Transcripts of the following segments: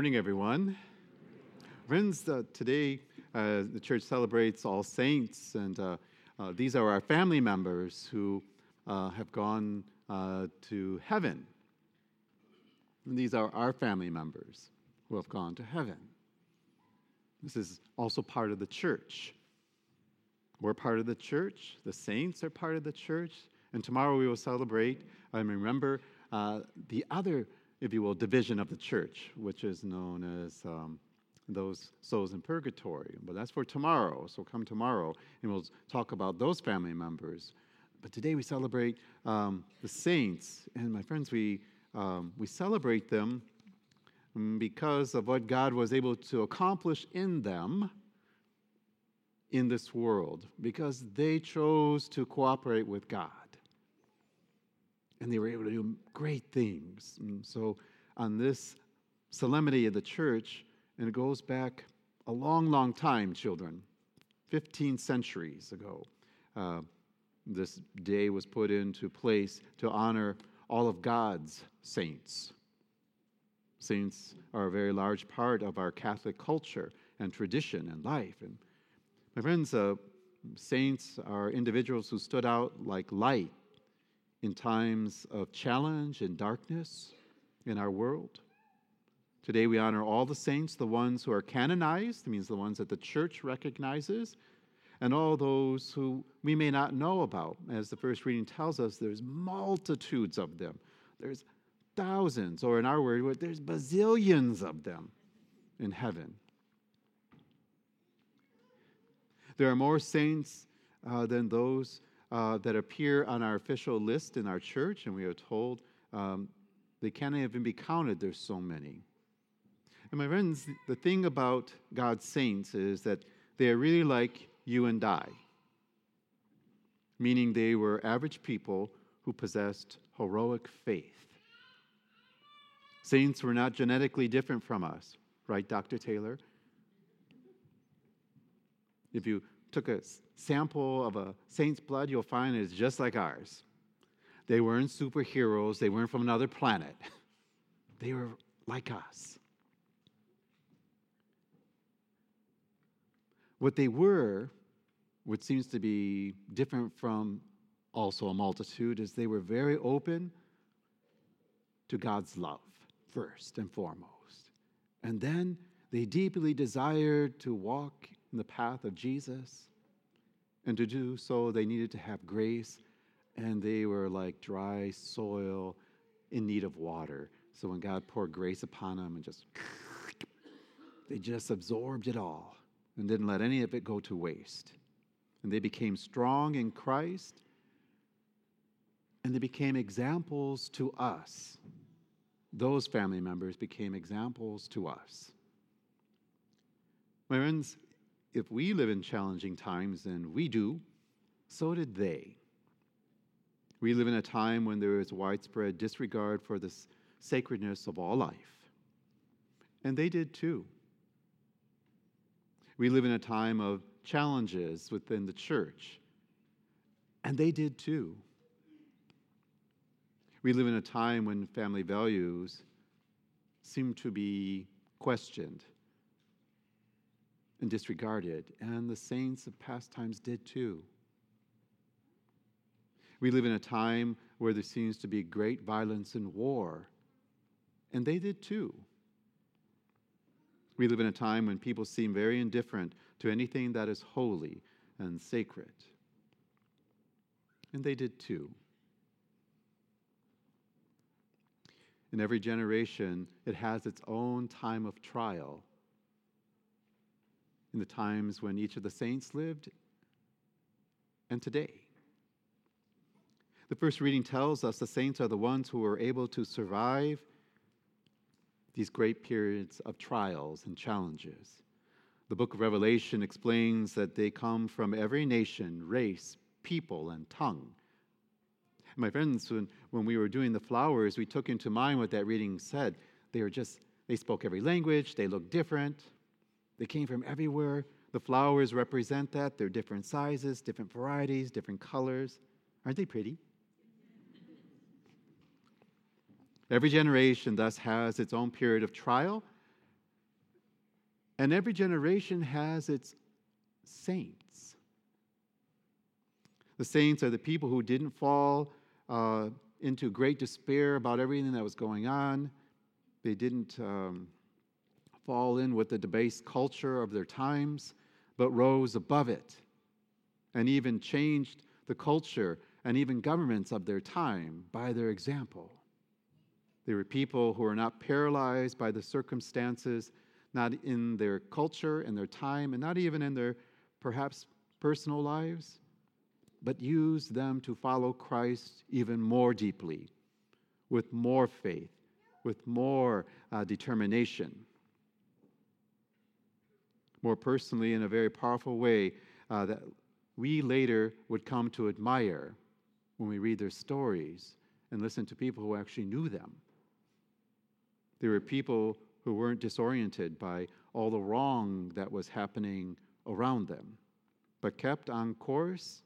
morning, everyone. Friends, uh, today uh, the church celebrates All Saints, and uh, uh these are our family members who uh, have gone uh, to heaven. And these are our family members who have gone to heaven. This is also part of the church. We're part of the church, the saints are part of the church, and tomorrow we will celebrate and remember the other if you will, division of the church, which is known as um, those souls in purgatory. But that's for tomorrow. So come tomorrow, and we'll talk about those family members. But today we celebrate um, the saints, and my friends, we um, we celebrate them mm, because of what God was able to accomplish in them in this world, because they chose to cooperate with God and they were able to do great things. And so, on this solemnity of the church, and it goes back a long, long time, children, 15 centuries ago, uh, this day was put into place to honor all of God's saints. Saints are a very large part of our Catholic culture and tradition and life. And my friends, uh, saints are individuals who stood out like light in times of challenge and darkness in our world. Today we honor all the saints, the ones who are canonized, that means the ones that the church recognizes, and all those who we may not know about. As the first reading tells us, there's multitudes of them. There's thousands, or in our word, there's bazillions of them in heaven. There are more saints uh, than those uh, that appear on our official list in our church, and we are told um, they can't even be counted. There's so many. And my friends, the thing about God's saints is that they are really like you and I, meaning they were average people who possessed heroic faith. Saints were not genetically different from us, right, Dr. Taylor? If you took a sample of a saint's blood, you'll find it's just like ours. They weren't superheroes, they weren't from another planet. They were like us. What they were, what seems to be different from also a multitude, is they were very open to God's love, first and foremost. And then they deeply desired to walk in the path of Jesus. And to do so, they needed to have grace, and they were like dry soil in need of water. So when God poured grace upon them and just, they just absorbed it all and didn't let any of it go to waste. And they became strong in Christ, and they became examples to us. Those family members became examples to us. My friends, if we live in challenging times, and we do, so did they. We live in a time when there is widespread disregard for the sacredness of all life. And they did too. We live in a time of challenges within the church. And they did too. We live in a time when family values seem to be questioned and disregarded, and the saints of past times did too. We live in a time where there seems to be great violence and war, and they did too. We live in a time when people seem very indifferent to anything that is holy and sacred, and they did too. In every generation, it has its own time of trial in the times when each of the saints lived and today. The first reading tells us the saints are the ones who were able to survive these great periods of trials and challenges. The book of Revelation explains that they come from every nation, race, people, and tongue. My friends, when, when we were doing the flowers, we took into mind what that reading said. They were just, they spoke every language, they looked different, they came from everywhere. The flowers represent that. They're different sizes, different varieties, different colors. Aren't they pretty? Every generation thus has its own period of trial And every generation has its saints. The saints are the people who didn't fall uh, into great despair about everything that was going on. They didn't um, fall in with the debased culture of their times, but rose above it and even changed the culture and even governments of their time by their example. They were people who were not paralyzed by the circumstances, not in their culture and their time, and not even in their perhaps personal lives, but used them to follow Christ even more deeply, with more faith, with more uh, determination. More personally, in a very powerful way, uh, that we later would come to admire when we read their stories and listen to people who actually knew them. They were people who weren't disoriented by all the wrong that was happening around them, but kept on course,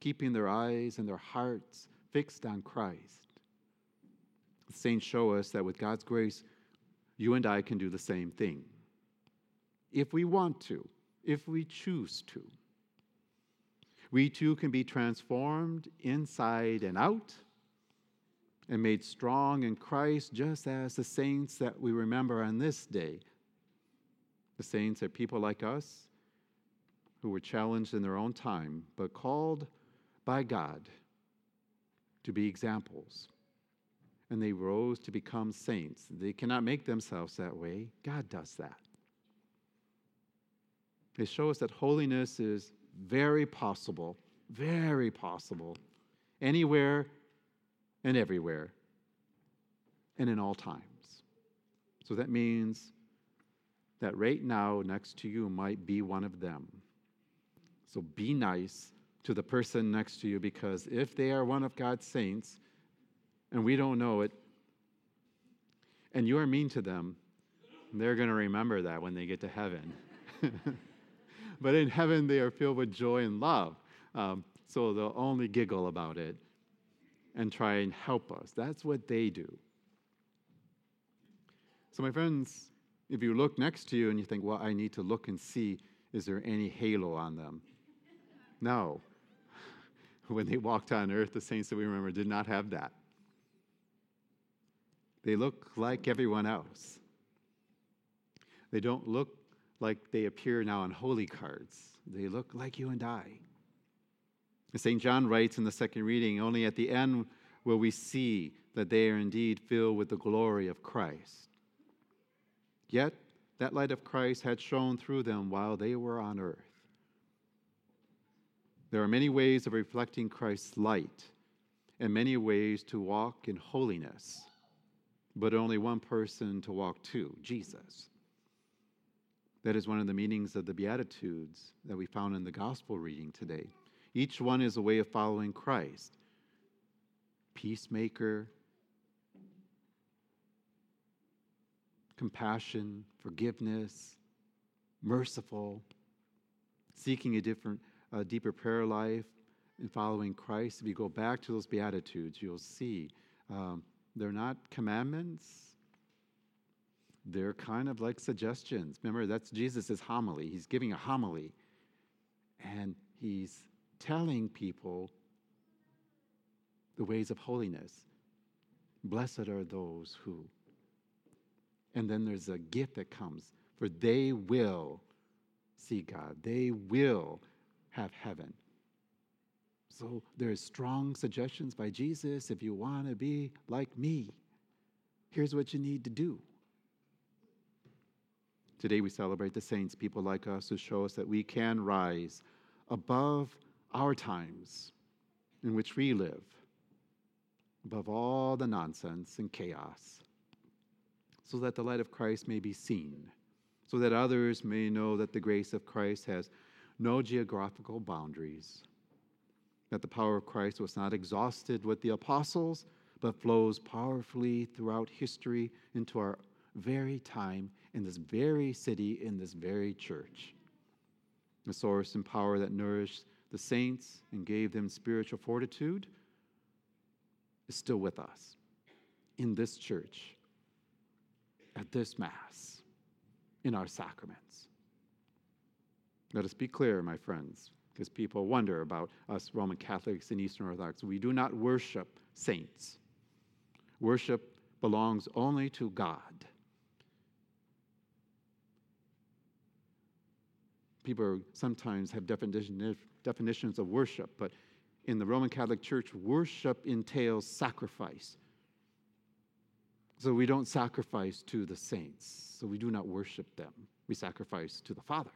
keeping their eyes and their hearts fixed on Christ. The saints show us that with God's grace, you and I can do the same thing. If we want to, if we choose to. We too can be transformed inside and out and made strong in Christ, just as the saints that we remember on this day. The saints are people like us who were challenged in their own time, but called by God to be examples. And they rose to become saints. They cannot make themselves that way, God does that. They show us that holiness is very possible, very possible, anywhere and everywhere, and in all times. So that means that right now, next to you might be one of them. So be nice to the person next to you because if they are one of God's saints and we don't know it, and you are mean to them, they're going to remember that when they get to heaven. but in heaven they are filled with joy and love. Um, so they'll only giggle about it and try and help us. That's what they do. So, my friends, if you look next to you and you think, well, I need to look and see, is there any halo on them? No. When they walked on earth, the saints that we remember did not have that. They look like everyone else. They don't look like they appear now on holy cards. They look like you and I. St. John writes in the second reading only at the end will we see that they are indeed filled with the glory of Christ. Yet, that light of Christ had shone through them while they were on earth. There are many ways of reflecting Christ's light and many ways to walk in holiness, but only one person to walk to Jesus. That is one of the meanings of the Beatitudes that we found in the gospel reading today. Each one is a way of following Christ peacemaker, compassion, forgiveness, merciful, seeking a different, a deeper prayer life, and following Christ. If you go back to those Beatitudes, you'll see um, they're not commandments, they're kind of like suggestions. Remember, that's Jesus' homily. He's giving a homily. And he's telling people the ways of holiness. Blessed are those who. And then there's a gift that comes, for they will see God, they will have heaven. So there's strong suggestions by Jesus if you want to be like me, here's what you need to do. Today we celebrate the saints, people like us who show us that we can rise above our times in which we live, above all the nonsense and chaos, so that the light of Christ may be seen, so that others may know that the grace of Christ has no geographical boundaries, that the power of Christ was not exhausted with the apostles, but flows powerfully throughout history into our very time in this very city, in this very church. The source and power that nourished the saints and gave them spiritual fortitude is still with us in this church, at this Mass, in our sacraments. Let us be clear, my friends, because people wonder about us Roman Catholics and Eastern Orthodox. We do not worship saints. Worship belongs only to God. People sometimes have definition, definitions of worship, but in the Roman Catholic Church, worship entails sacrifice. So we don't sacrifice to the saints, so we do not worship them. We sacrifice to the Father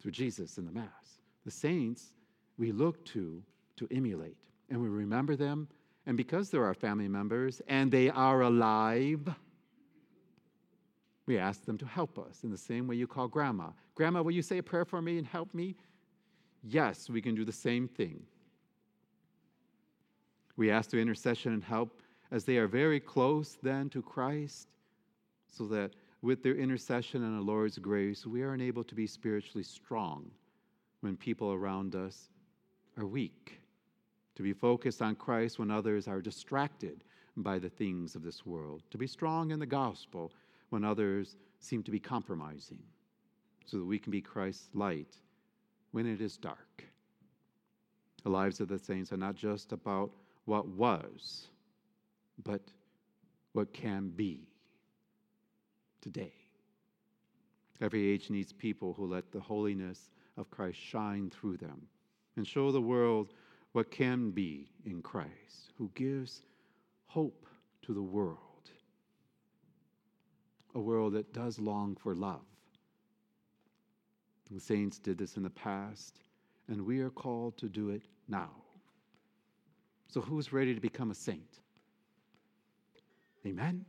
through Jesus in the Mass. The saints we look to to emulate, and we remember them, and because they're our family members and they are alive, we ask them to help us in the same way you call grandma. Grandma, will you say a prayer for me and help me? Yes, we can do the same thing. We ask their intercession and help as they are very close then to Christ, so that with their intercession and the Lord's grace, we are enabled to be spiritually strong when people around us are weak, to be focused on Christ when others are distracted by the things of this world, to be strong in the gospel when others seem to be compromising, so that we can be Christ's light when it is dark. The lives of the saints are not just about what was, but what can be today. Every age needs people who let the holiness of Christ shine through them and show the world what can be in Christ, who gives hope to the world. A world that does long for love. The saints did this in the past, and we are called to do it now. So, who's ready to become a saint? Amen.